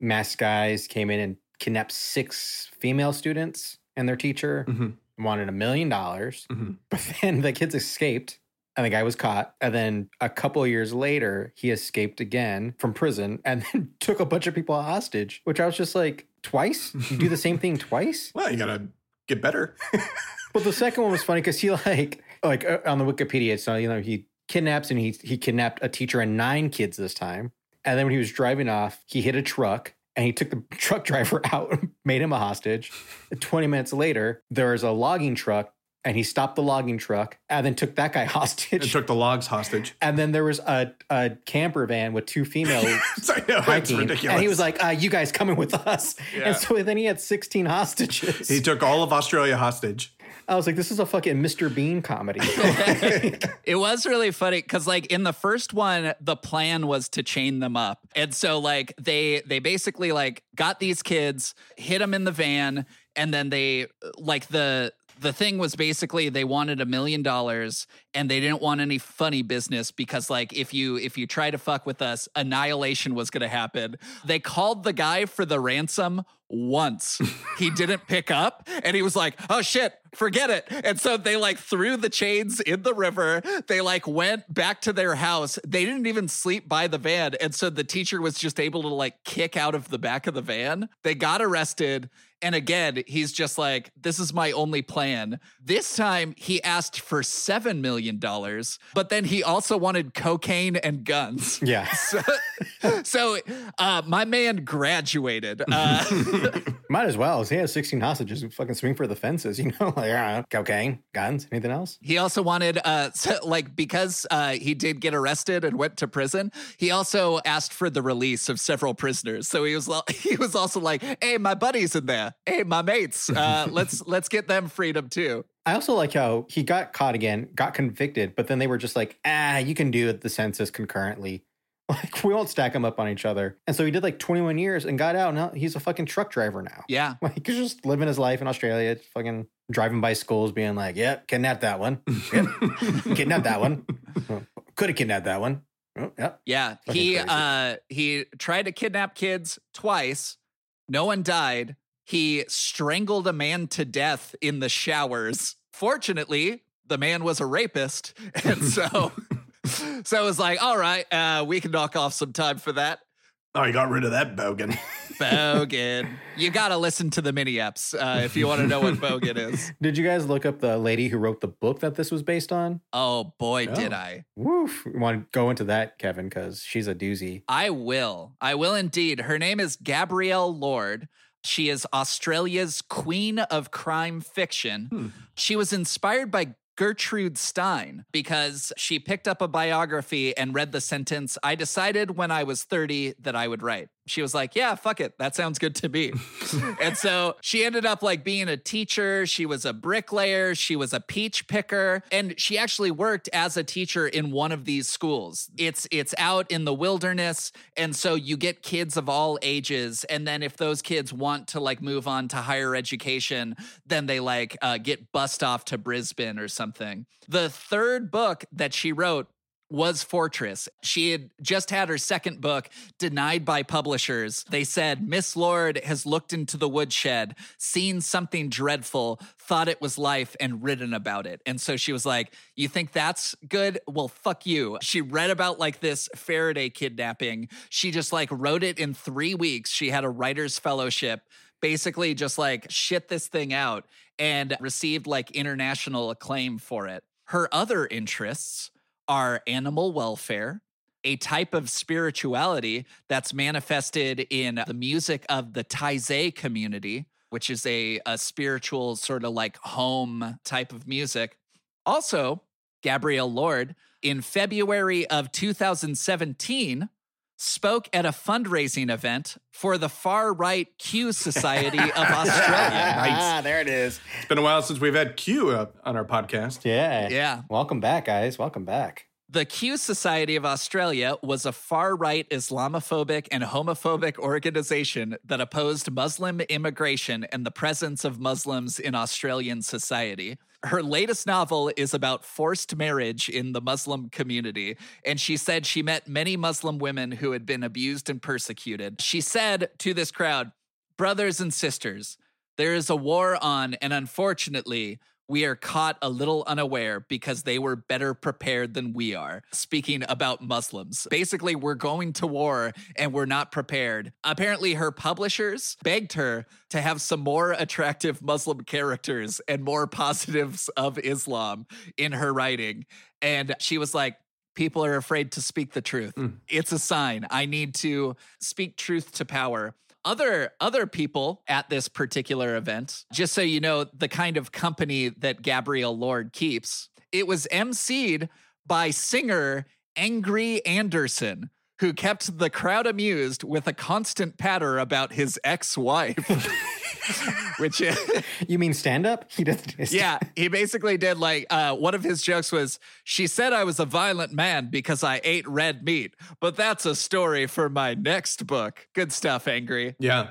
Speaker 1: masked guys came in and kidnapped six female students and their teacher,
Speaker 2: Mhm.
Speaker 1: wanted a million dollars.
Speaker 2: Mhm. <laughs>
Speaker 1: But then the kids escaped and the guy was caught. And then a couple of years later, he escaped again from prison <laughs> and then took a bunch of people hostage, which I was just like, twice? You do the same thing <laughs> twice?
Speaker 2: Well, you got to get better.
Speaker 1: But the second one was funny because he like like uh, on the Wikipedia, so you know he kidnaps and he he kidnapped a teacher and nine kids this time. And then when he was driving off, he hit a truck and he took the <laughs> truck driver <laughs> out, made him a hostage. Twenty minutes later, there was a logging truck and he stopped the logging truck and then took that guy <laughs>
Speaker 2: and
Speaker 1: hostage.
Speaker 2: took the logs hostage.
Speaker 1: And then there was a, a camper van with two females
Speaker 2: I know, it's
Speaker 1: hiking.
Speaker 2: ridiculous.
Speaker 1: And he was like, uh, you guys coming with us.
Speaker 2: Yeah.
Speaker 1: And so then he had 16 hostages.
Speaker 2: he took all of Australia hostage.
Speaker 1: I was like, this is a fucking Mr. Bean comedy. <laughs> <laughs>
Speaker 3: It was really funny because like in the first one, the plan was to chain them up. And so like they they basically like got these kids, hit them in the van, and then they like the the thing was basically they wanted a million dollars and they didn't want any funny business because like if you if you try to fuck with us annihilation was going to happen. They called the guy for the ransom once. <laughs> He didn't pick up and he was like oh shit forget it. And so they like threw the chains in the river. They like went back to their house. They didn't even sleep by the van. And so the teacher was just able to like kick out of the back of the van. They got arrested and again, he's just like, this is my only plan. This time he asked for $7 million, but then he also wanted cocaine and guns. <laughs>
Speaker 1: yeah. <laughs>
Speaker 3: So, so uh, my man graduated. Uh, <laughs>
Speaker 1: Might as well. He has 16 hostages. Who fucking swing for the fences, you know? Like, know, cocaine, guns, anything else?
Speaker 3: he also wanted, uh, so, like, because uh, he did get arrested and went to prison, he also asked for the release of several prisoners. So he was, he was also like, hey, my buddy's in there. Hey, my mates. Uh, let's let's get them freedom too.
Speaker 1: I also like how he got caught again, got convicted, but then they were just like, ah, you can do the census concurrently. <laughs> Like, we won't stack them up on each other. And so he did like 21 years and got out. Now he's a fucking truck driver now.
Speaker 3: Yeah. <laughs>
Speaker 1: Like, he's just living his life in Australia, fucking driving by schools, being like, yep, kidnapped that one. Yep, <laughs> kidnapped that one. Could have kidnapped that one. Oh.
Speaker 3: Yeah,
Speaker 1: Fucking
Speaker 3: he
Speaker 1: crazy.
Speaker 3: uh he tried to kidnap kids twice. No one died. He strangled a man to death in the showers. Fortunately, the man was a rapist, <laughs> and <laughs> so so it was like, all right, uh, we can knock off some time for that.
Speaker 2: Oh, you got rid of that bogan.
Speaker 3: Bogan, you got to listen to the mini eps uh, if you want to know what bogan is. <laughs>
Speaker 1: Did you guys look up the lady who wrote the book that this was based on?
Speaker 3: Oh boy, did
Speaker 2: Oh.
Speaker 3: I!
Speaker 1: Woof. You want to go into that, Kevin, because she's a doozy.
Speaker 3: I will. I will indeed. Her name is Gabrielle Lord. She is Australia's queen of crime fiction.
Speaker 2: Hmm.
Speaker 3: She was inspired by Gertrude Stein because she picked up a biography and read the sentence, I decided when I was 30 that I would write. She was like, Yeah, fuck it. That sounds good to me. <laughs> and so she ended up like being a teacher. She was a bricklayer. She was a peach picker. And she actually worked as a teacher in one of these schools. It's it's out in the wilderness. And so you get kids of all ages. And then if those kids want to like move on to higher education, then they like uh, get bussed off to Brisbane or something. The third book that she wrote was Fortress. She had just had her second book denied by publishers. They said, Miss Lord has looked into the woodshed, seen something dreadful, thought it was life, and written about it. And so she was like, You think that's good? Well, fuck you. She read about like this Faraday kidnapping. She just like wrote it in three weeks. She had a writer's fellowship basically just like shit this thing out and received like international acclaim for it. Her other interests are animal welfare, a type of spirituality that's manifested in the music of the Taizé community, which is a, a spiritual sort of like home type of music. Also, Gabrielle Lord, in February of 2017, spoke at a fundraising event for the far right Q Society of Australia. <laughs>
Speaker 1: Ah, there it is.
Speaker 2: It's been a while since we've had Q up on our podcast.
Speaker 1: Yeah.
Speaker 3: Yeah.
Speaker 1: Welcome back, guys. Welcome back.
Speaker 3: The Q Society of Australia was a far right Islamophobic and homophobic organization that opposed Muslim immigration and the presence of Muslims in Australian society. Her latest novel is about forced marriage in the Muslim community, and she said she met many Muslim women who had been abused and persecuted. She said to this crowd, Brothers and sisters, there is a war on, and unfortunately, we are caught a little unaware because they were better prepared than we are. Speaking about Muslims, basically, we're going to war and we're not prepared. Apparently, her publishers begged her to have some more attractive Muslim characters and more positives of Islam in her writing. And she was like, People are afraid to speak the truth.
Speaker 2: Mm.
Speaker 3: It's a sign. I need to speak truth to power other other people at this particular event just so you know the kind of company that gabrielle lord keeps it was emceed by singer angry anderson who kept the crowd amused with a constant patter about his ex-wife <laughs> which is <laughs>
Speaker 1: You mean stand up? He doesn't.
Speaker 3: yeah, he basically did like uh, one of his jokes was she said I was a violent man because I ate red meat, but that's a story for my next book. Good stuff, Angry.
Speaker 2: Yeah.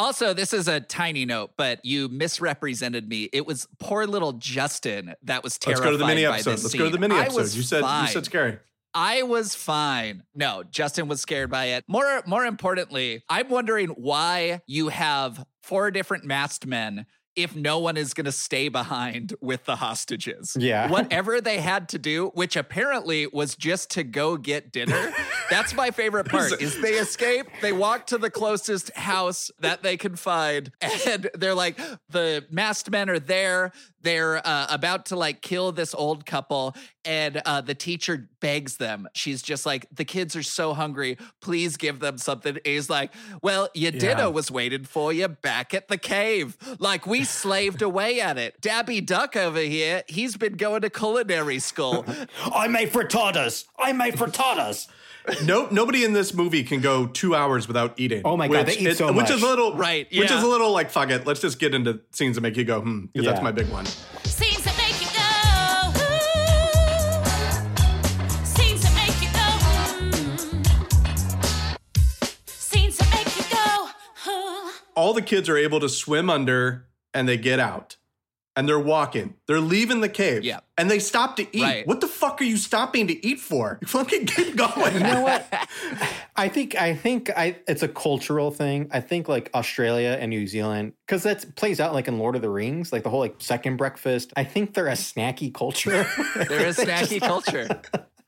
Speaker 3: Also, this is a tiny note, but you misrepresented me. It was poor little Justin that was terrified.
Speaker 2: Let's go to the mini episode. Let's go to the
Speaker 3: scene.
Speaker 2: mini episode. You said
Speaker 3: fine.
Speaker 2: you said scary.
Speaker 3: I was fine. No, Justin was scared by it. More more importantly, I'm wondering why you have four different masked men if no one is going to stay behind with the hostages.
Speaker 1: Yeah. <laughs>
Speaker 3: Whatever they had to do, which apparently was just to go get dinner. That's my favorite <laughs> part. Is they escape, they walk to the closest house that they can find and they're like the masked men are there. They're uh, about to like kill this old couple and uh, the teacher begs them. She's just like, the kids are so hungry. Please give them something. And he's like, well, your
Speaker 2: Yeah.
Speaker 3: dinner was waiting for you back at the cave. Like we slaved away at it. Dabby Duck over here, he's been going to culinary school. <laughs>
Speaker 1: I made frittatas. I made frittatas.
Speaker 2: No, nobody in this movie can go two hours without eating.
Speaker 1: Oh my God,
Speaker 2: which
Speaker 1: they eat
Speaker 2: is-
Speaker 1: so
Speaker 2: Which is a little
Speaker 3: Right,
Speaker 2: Which is a little like fuck it. Let's just get into scenes that make you go hmm because that's my big one.
Speaker 4: Mm. Go. ooh.
Speaker 2: All the kids are able to swim under and they get out. And they're walking. They're leaving the cave.
Speaker 3: Yeah.
Speaker 2: And they stop to eat.
Speaker 3: Right.
Speaker 2: What the fuck are you stopping to eat for? You <laughs> fucking keep going.
Speaker 1: You know what? <laughs> I think I think I it's a cultural thing. I think like Australia and New Zealand because that plays out like in Lord of the Rings, like the whole like second breakfast. I think they're a snacky culture.
Speaker 3: they're a <laughs> snacky culture.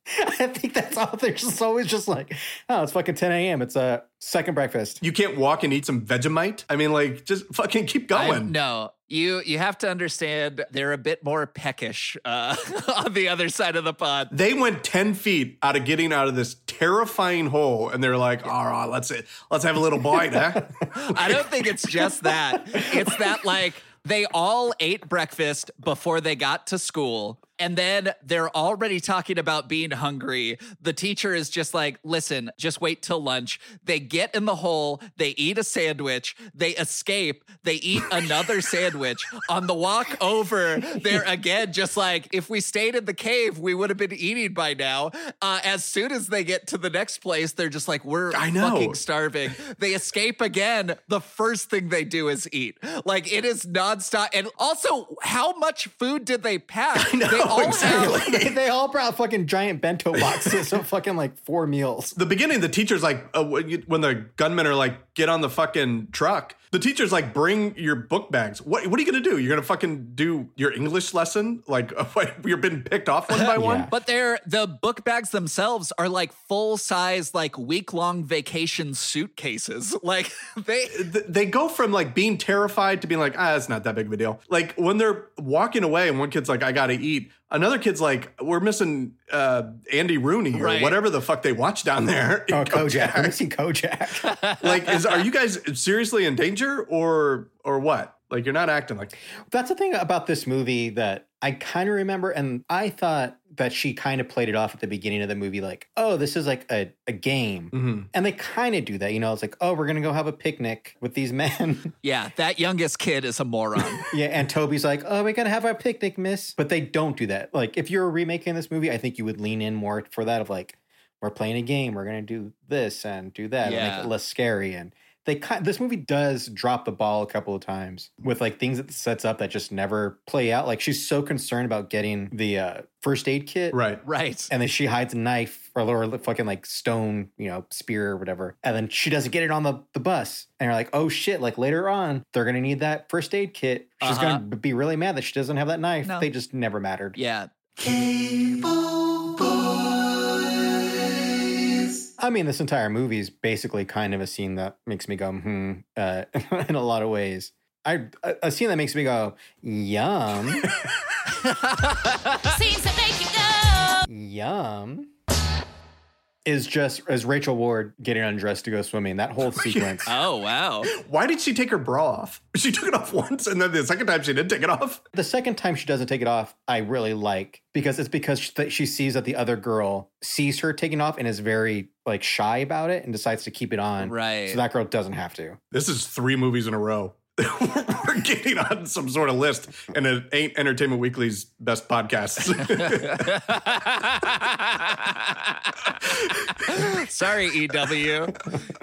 Speaker 3: <laughs>
Speaker 1: I think that's all. They're just always just like, oh, it's fucking 10 a.m. It's a second breakfast.
Speaker 2: You can't walk and eat some Vegemite? I mean, like, just fucking keep
Speaker 3: I-
Speaker 2: going.
Speaker 3: no, you you have to understand they're a bit more peckish uh, <laughs> on the other side of the pond.
Speaker 2: They went 10 feet out of getting out of this terrifying hole and they're like, all right, let's let's have a little bite, huh? <laughs>
Speaker 3: I don't think it's just that. It's that like they all ate breakfast before they got to school And then they're already talking about being hungry. The teacher is just like, listen, just wait till lunch. They get in the hole, they eat a sandwich, they escape, they eat another <laughs> sandwich. On the walk over, they're again just like, if we stayed in the cave, we would have been eating by now. Uh, as soon as they get to the next place, they're just like, we're
Speaker 2: I know.
Speaker 3: fucking starving. They escape again. The first thing they do is eat. Like it is nonstop. And also, how much food did they pack? they all <laughs>
Speaker 2: exactly.
Speaker 3: have
Speaker 1: they, they all brought fucking giant bento boxes of fucking like four meals.
Speaker 2: the beginning, the teacher's like, uh, when the gunmen are like, get on the fucking truck. The teacher's like, bring your book bags. What What are you gonna do? You're gonna fucking do your English lesson? Like, <laughs> what, you're being picked off one by <laughs> one?
Speaker 3: But they're the book bags themselves are like full size, like week long vacation suitcases. Like they
Speaker 2: They go from like being terrified to being like, ah, it's not that big of a deal. Like when they're walking away, and one kid's like, I gotta eat. Another kid's like, we're missing uh, Andy Rooney or
Speaker 3: Right.
Speaker 2: whatever the fuck they watch down there. <laughs>
Speaker 1: Oh, Kojak.
Speaker 2: Kojak.
Speaker 1: We're missing Kojak.
Speaker 2: like, is are you guys seriously in danger or or what? Like, you're not acting like
Speaker 1: That's the thing about this movie that I kind of remember, and I thought that she kind of played it off at the beginning of the movie, like, oh, this is like a, a game.
Speaker 2: Mhm.
Speaker 1: And they kind of do that, you know, it's like, oh, we're gonna go have a picnic with these men. <laughs>
Speaker 3: Yeah, that youngest kid is a moron. <laughs>
Speaker 1: yeah, and Toby's like, oh, we're going to have our picnic, miss. But they don't do that. Like, if you're remaking this movie, I think you would lean in more for that of like, we're playing a game, we're gonna do this and do that, and
Speaker 3: Yeah.
Speaker 1: make it less scary. And they kind this movie does drop the ball a couple of times with like things that sets up that just never play out. Like she's so concerned about getting the uh, first aid kit,
Speaker 2: right.
Speaker 3: right.
Speaker 1: and then she hides a knife or, or fucking like stone, you know, spear or whatever. And then she doesn't get it on the, the bus. And you're like, oh shit, like later on, they're going to need that first aid kit. She's
Speaker 3: Uh-huh.
Speaker 1: going to be really mad that she doesn't have that knife.
Speaker 3: No.
Speaker 1: They just never mattered.
Speaker 3: Yeah.
Speaker 1: I mean, this entire movie is basically kind of a scene that makes me go, hmm, uh, <laughs> in a lot of ways. I a, a scene that makes me go, yum, <laughs>
Speaker 4: Scenes that make you go.
Speaker 1: yum, is just as Rachel Ward getting undressed to go swimming. That whole <laughs> sequence.
Speaker 3: Oh wow.
Speaker 2: Why did she take her bra off? <laughs> She took it off once, and then the second time she didn't take it off.
Speaker 1: The second time she doesn't take it off, I really like because it's because she, she sees that the other girl sees her taking off and is very like shy about it and decides to keep it on.
Speaker 3: Right.
Speaker 1: So that girl doesn't have to.
Speaker 2: This is three movies in a row. <laughs> We're getting on some sort of list, and it ain't Entertainment Weekly's best podcasts. <laughs>
Speaker 3: Sorry, EW.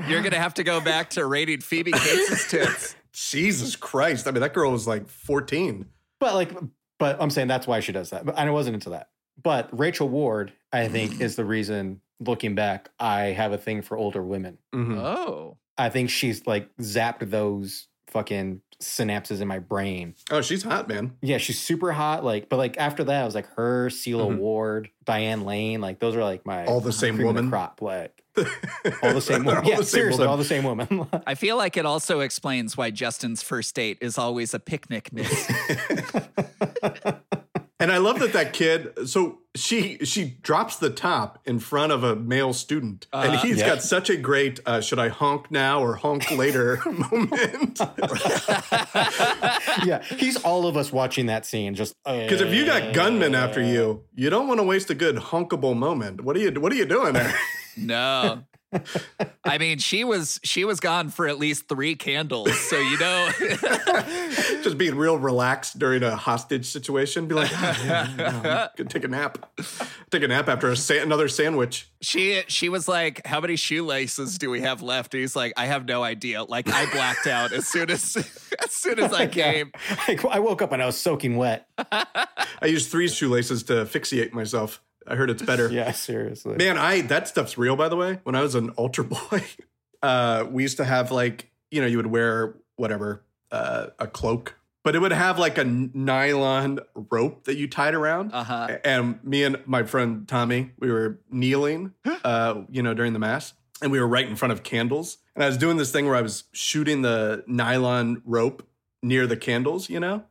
Speaker 3: You're gonna have to go back to rating Phoebe Cates' tits.
Speaker 2: Jesus Christ! I mean, that girl was like fourteen.
Speaker 1: But like, but I'm saying that's why she does that. But I wasn't into that. But Rachel Ward, I think, is the reason. Looking back, I have a thing for older women.
Speaker 2: Mhm.
Speaker 3: Oh.
Speaker 1: I think she's like zapped those fucking synapses in my brain.
Speaker 2: Oh, she's hot, man.
Speaker 1: Yeah, she's super hot. Like, but like after that, I was like her, Sela
Speaker 2: Mhm.
Speaker 1: Ward, Diane Lane. Like those are like my
Speaker 2: All the same
Speaker 1: cream of the
Speaker 2: woman?
Speaker 1: crop. Like <laughs> all the same
Speaker 2: They're
Speaker 1: woman. Yeah,
Speaker 2: the same
Speaker 1: seriously,
Speaker 2: woman.
Speaker 1: all the same woman. <laughs>
Speaker 3: I feel like it also explains why Justin's first date is always a picnic miss. <laughs>
Speaker 2: And I love that that kid. So she she drops the top in front of a male student, and
Speaker 3: Uh-huh.
Speaker 2: he's
Speaker 1: Yeah.
Speaker 2: got such a great uh, "should I honk now or honk later" <laughs> moment. <laughs>
Speaker 1: yeah, he's all of us watching that scene. Just
Speaker 2: Because if you got gunmen after you, you don't want to waste a good honkable moment. What are you What are you doing there? <laughs>
Speaker 3: No. I mean, she was she was gone for at least three candles, so you know. <laughs>
Speaker 2: Just being real relaxed during a hostage situation. Be like, "Ah, yeah, yeah, <laughs> could take a nap. Take a nap after a sa- another sandwich.
Speaker 3: she she was like, "How many shoelaces do we have left?" And he's like, "I have no idea." Like I blacked out as soon as <laughs> as soon as I came.
Speaker 1: I woke up and I was soaking wet.
Speaker 2: I used three shoelaces to asphyxiate myself. I heard it's better. <laughs>
Speaker 1: Yeah, seriously.
Speaker 2: Man, I that stuff's real, by the way. When I was an altar <laughs> boy, uh, we used to have like, you know, you would wear whatever, uh, a cloak, but it would have like a nylon rope that you tied around.
Speaker 3: Uh huh.
Speaker 2: And me and my friend Tommy, we were kneeling, <gasps> uh, you know, during the mass, and we were right in front of candles. And I was doing this thing where I was shooting the nylon rope near the candles, you know,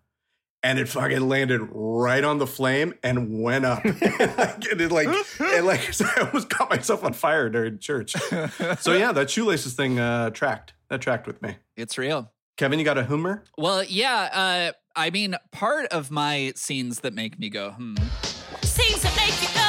Speaker 2: and it fucking landed right on the flame and went up. <laughs> like, and it like, and like, <laughs> so I almost caught myself on fire during church. <laughs> So yeah, that shoelaces thing uh, tracked. That tracked with me.
Speaker 3: It's real.
Speaker 2: Kevin, you got a humor?
Speaker 3: Well, yeah. Uh, I mean, part of my scenes that make me go, hmm,
Speaker 4: seems to make you go.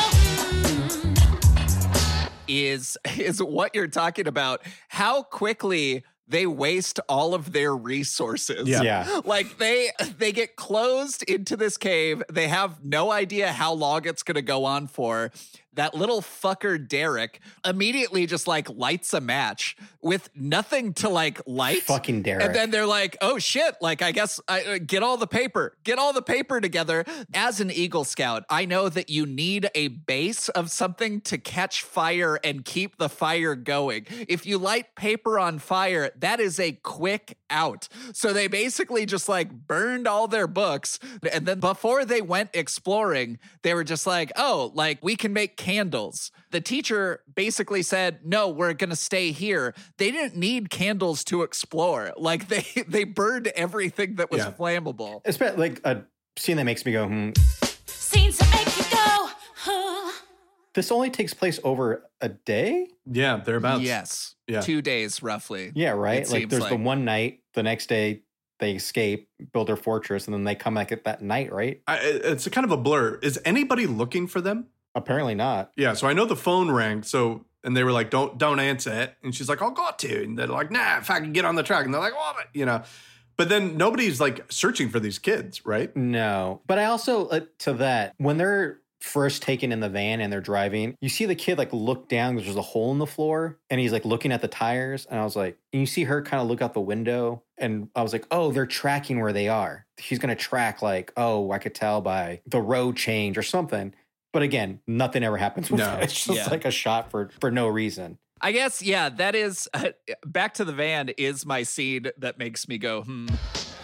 Speaker 4: mm.
Speaker 3: is is what you're talking about how quickly they waste all of their resources
Speaker 2: Yeah.
Speaker 1: Yeah.
Speaker 3: like they they get closed into this cave they have no idea how long it's going to go on for that little fucker derek immediately just like lights a match with nothing to like light
Speaker 1: Fucking Derek.
Speaker 3: and then they're like, "Oh shit! Like, I guess I uh, get all the paper, get all the paper together." As an Eagle Scout, I know that you need a base of something to catch fire and keep the fire going. If you light paper on fire, that is a quick out. So they basically just like burned all their books, and then before they went exploring, they were just like, "Oh, like we can make candles." The teacher basically said, "No, we're going to stay here." They didn't need candles to explore. Like they <laughs> they burned everything that was
Speaker 2: Yeah.
Speaker 3: flammable.
Speaker 1: It's been like a scene that makes me go, hmm.
Speaker 4: Seems to make you go. huh.
Speaker 1: This only takes place over a day?
Speaker 2: Yeah, thereabouts.
Speaker 3: yes.
Speaker 2: Yeah.
Speaker 3: 2 days roughly.
Speaker 1: Yeah, right?
Speaker 3: It
Speaker 1: Like there's
Speaker 3: like-
Speaker 1: the one night, the next day they escape, build their fortress, and then they come back at that night, right?
Speaker 2: I, it's a kind of a blur. Is anybody looking for them?
Speaker 1: Apparently not.
Speaker 2: Yeah, so I know the phone rang. So and they were like, "Don't don't answer it." And she's like, "I'll got to." And they're like, "Nah, if I can get on the track." And they're like, "What?" You know. But then nobody's like searching for these kids, right?
Speaker 1: No. But I also, uh, to that, when they're first taken in the van and they're driving, you see the kid like look down, because there's a hole in the floor, and he's like looking at the tires. And I was like, and you see her kind of look out the window. And I was like, oh, they're tracking where they are. She's going to track, like, oh, I could tell by the road change or something. But again, nothing ever happens with
Speaker 2: No.
Speaker 1: it. <laughs> It's just
Speaker 3: Yeah.
Speaker 1: like a shot for for no reason.
Speaker 3: I guess yeah, that is uh, <laughs> back to the van is my scene that makes me go hmm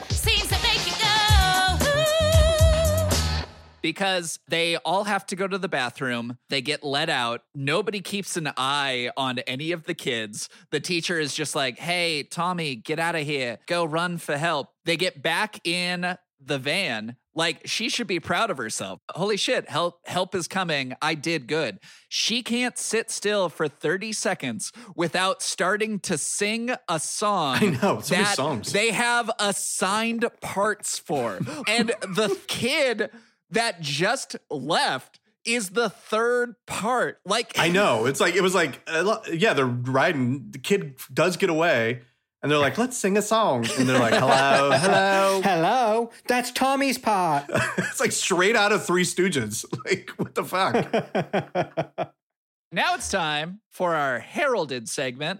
Speaker 4: Seems to make you go. ooh.
Speaker 3: because they all have to go to the bathroom. They get let out. Nobody keeps an eye on any of the kids. The teacher is just like, hey, Tommy, get out of here. Go run for help. They get back in the van. Like she should be proud of herself. Holy shit, help help is coming. I did good. She can't sit still for 30 seconds without starting to sing a song.
Speaker 2: I know, so many songs.
Speaker 3: They have assigned parts for. <laughs> and the kid that just left is the third part. Like
Speaker 2: I know. It's like it was like uh, yeah, they're riding. The kid does get away, and they're like, "Let's sing a song." And they're like, "Hello, hello." <laughs>
Speaker 1: Hello, that's Tommy's part. <laughs>
Speaker 2: it's like straight out of Three Stooges. <laughs> Like what the fuck?
Speaker 3: Now it's time for our heralded segment.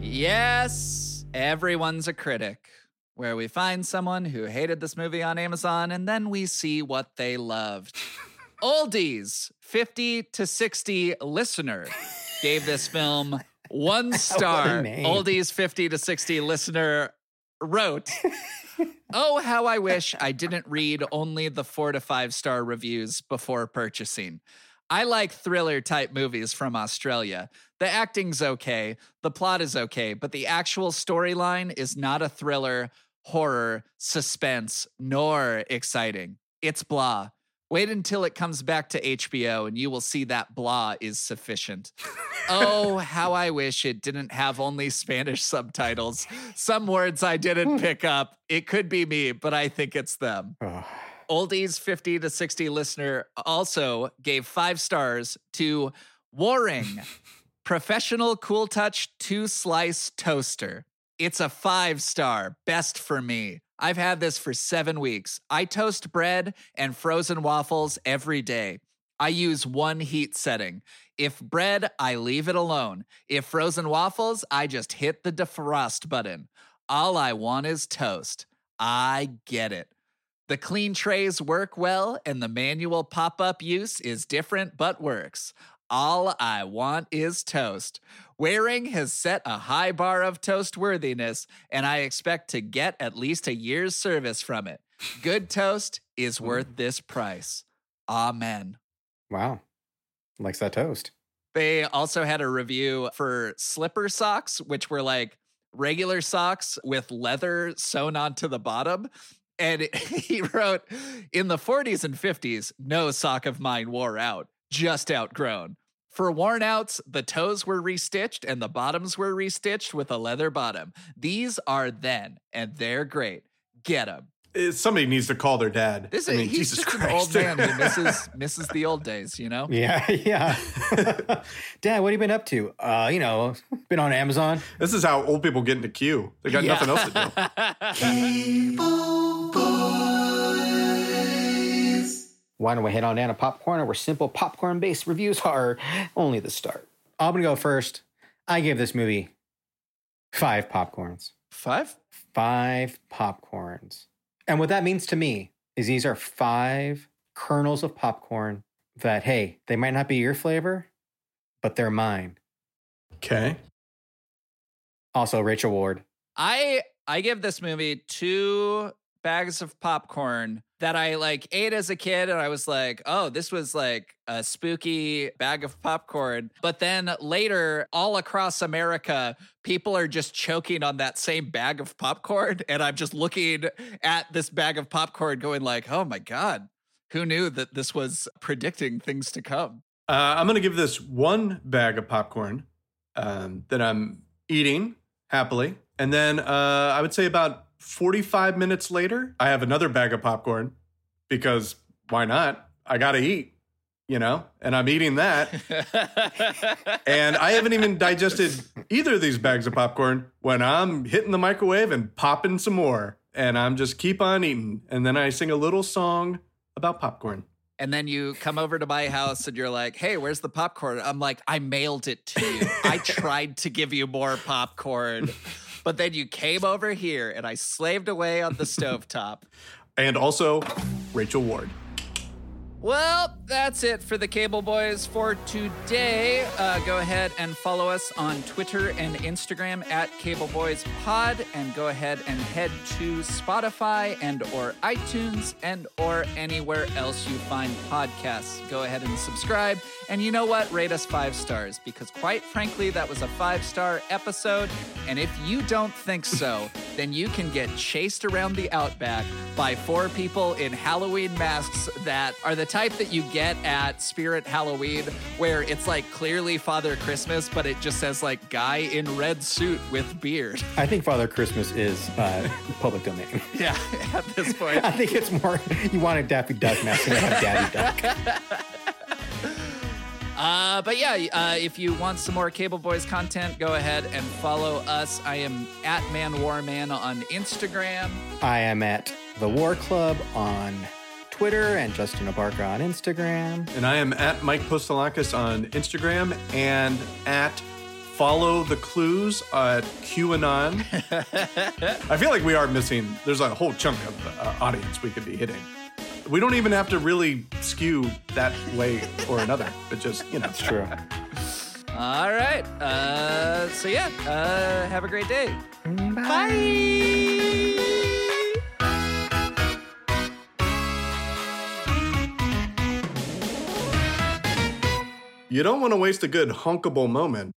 Speaker 3: Yes, everyone's a critic. Where we find someone who hated this movie on Amazon and then we see what they loved. <laughs> Oldies, 50 to 60 listener, gave this film one <laughs> star. Oldies, 50 to 60 listener wrote, Oh, how I wish I didn't read only the four to five star reviews before purchasing. I like thriller type movies from Australia. The acting's okay, the plot is okay, but the actual storyline is not a thriller, horror, suspense, nor exciting. It's blah. Wait until it comes back to HBO and you will see that blah is sufficient. oh, how I wish it didn't have only Spanish subtitles. Some words I didn't hmm. pick up. It could be me, but I think it's them.
Speaker 1: Ugh.
Speaker 3: Oldies 50 to 60 listener also gave five stars to Waring <laughs> Professional Cool Touch two slice toaster. It's a five star, best for me. I've had this for seven weeks. I toast bread and frozen waffles every day. I use one heat setting. If bread, I leave it alone. If frozen waffles, I just hit the defrost button. All I want is toast. I get it. The clean trays work well, and the manual pop up use is different but works. All I want is toast. Waring has set a high bar of toast worthiness, and I expect to get at least a year's service from it. Good toast is hmm. worth this price. Amen.
Speaker 1: Wow. Likes that toast.
Speaker 3: They also had a review for slipper socks, which were like regular socks with leather sewn onto the bottom. And <laughs> he wrote, in the 40s and 50s, no sock of mine wore out, just outgrown. For worn outs, the toes were restitched and the bottoms were restitched with a leather bottom. These are then, and they're great. Get them.
Speaker 2: Uh, Somebody needs to call their dad.
Speaker 3: This
Speaker 2: I
Speaker 3: is
Speaker 2: mean,
Speaker 3: he's
Speaker 2: Jesus
Speaker 3: just
Speaker 2: Christ.
Speaker 3: an old man who misses <laughs> misses the old days, you know?
Speaker 1: Yeah, <laughs> yeah. <laughs> Dad, what have you been up to? Uh, you know, been on Amazon.
Speaker 2: this is how old people get into queue. They got nothing else to do.
Speaker 1: Why don't we head on down to Popcorn, where simple popcorn based reviews are only the start? I'm going to go first. I gave this movie five popcorns.
Speaker 3: Five?
Speaker 1: Five popcorns. And what that means to me is these are five kernels of popcorn that, hey, they might not be your flavor, but they're mine.
Speaker 2: Okay.
Speaker 1: Also, Rachel Ward.
Speaker 3: I I give this movie two bags of popcorn that I like ate as a kid and I was like, "Oh, this was like a spooky bag of popcorn." But then later all across America, people are just choking on that same bag of popcorn and I'm just looking at this bag of popcorn going like, "Oh my god, who knew that this was predicting things to come?"
Speaker 2: Uh, I'm going to give this one bag of popcorn um, that I'm eating happily. And then uh, I would say about 45 minutes later, I have another bag of popcorn because why not? I got to eat, you know, and I'm eating that. <laughs> and I haven't even digested either of these bags of popcorn when I'm hitting the microwave and popping some more. And I'm just keep on eating. And then I sing a little song about popcorn.
Speaker 3: And then you come over to my house and you're like, hey, where's the popcorn? I'm like, I mailed it to you. I <laughs> tried to give you more popcorn. But then you came over here and I slaved away on the <laughs> stovetop.
Speaker 2: And also, Rachel Ward.
Speaker 3: Well, that's it for the Cable Boys for today. Uh, go ahead and follow us on Twitter and Instagram at Cable Boys Pod, and go ahead and head to Spotify and or iTunes and or anywhere else you find podcasts. Go ahead and subscribe, and you know what? Rate us five stars because, quite frankly, that was a five star episode. And if you don't think so, then you can get chased around the outback by four people in Halloween masks that are the type that you get at Spirit Halloween, where it's like clearly Father Christmas, but it just says like guy in red suit with beard.
Speaker 1: I think Father Christmas is uh, <laughs> public domain.
Speaker 3: Yeah, at this point. <laughs>
Speaker 1: I think it's more you want a Daffy Duck mask than a Daddy Duck. <laughs>
Speaker 3: Uh, but yeah, uh, if you want some more Cable Boys content, go ahead and follow us. I am at Man War Man on Instagram.
Speaker 1: I am at the War Club on Twitter and Justin Barker on Instagram.
Speaker 2: And I am at Mike Postalakis on Instagram and at Follow the Clues at QAnon. <laughs> I feel like we are missing, there's a whole chunk of uh, audience we could be hitting. We don't even have to really skew that way or another, but just, you know.
Speaker 1: It's true.
Speaker 3: All right. Uh, so yeah, uh, have a great day. Bye.
Speaker 2: You don't want to waste a good hunkable moment.